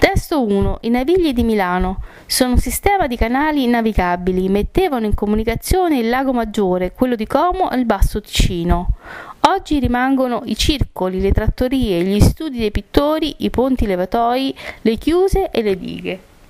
Testo 1. I navigli di Milano sono un sistema di canali navigabili, mettevano in comunicazione il lago Maggiore, quello di Como e il Basso Ticino. Oggi rimangono i circoli, le trattorie, gli studi dei pittori, i ponti levatoi, le chiuse e le dighe.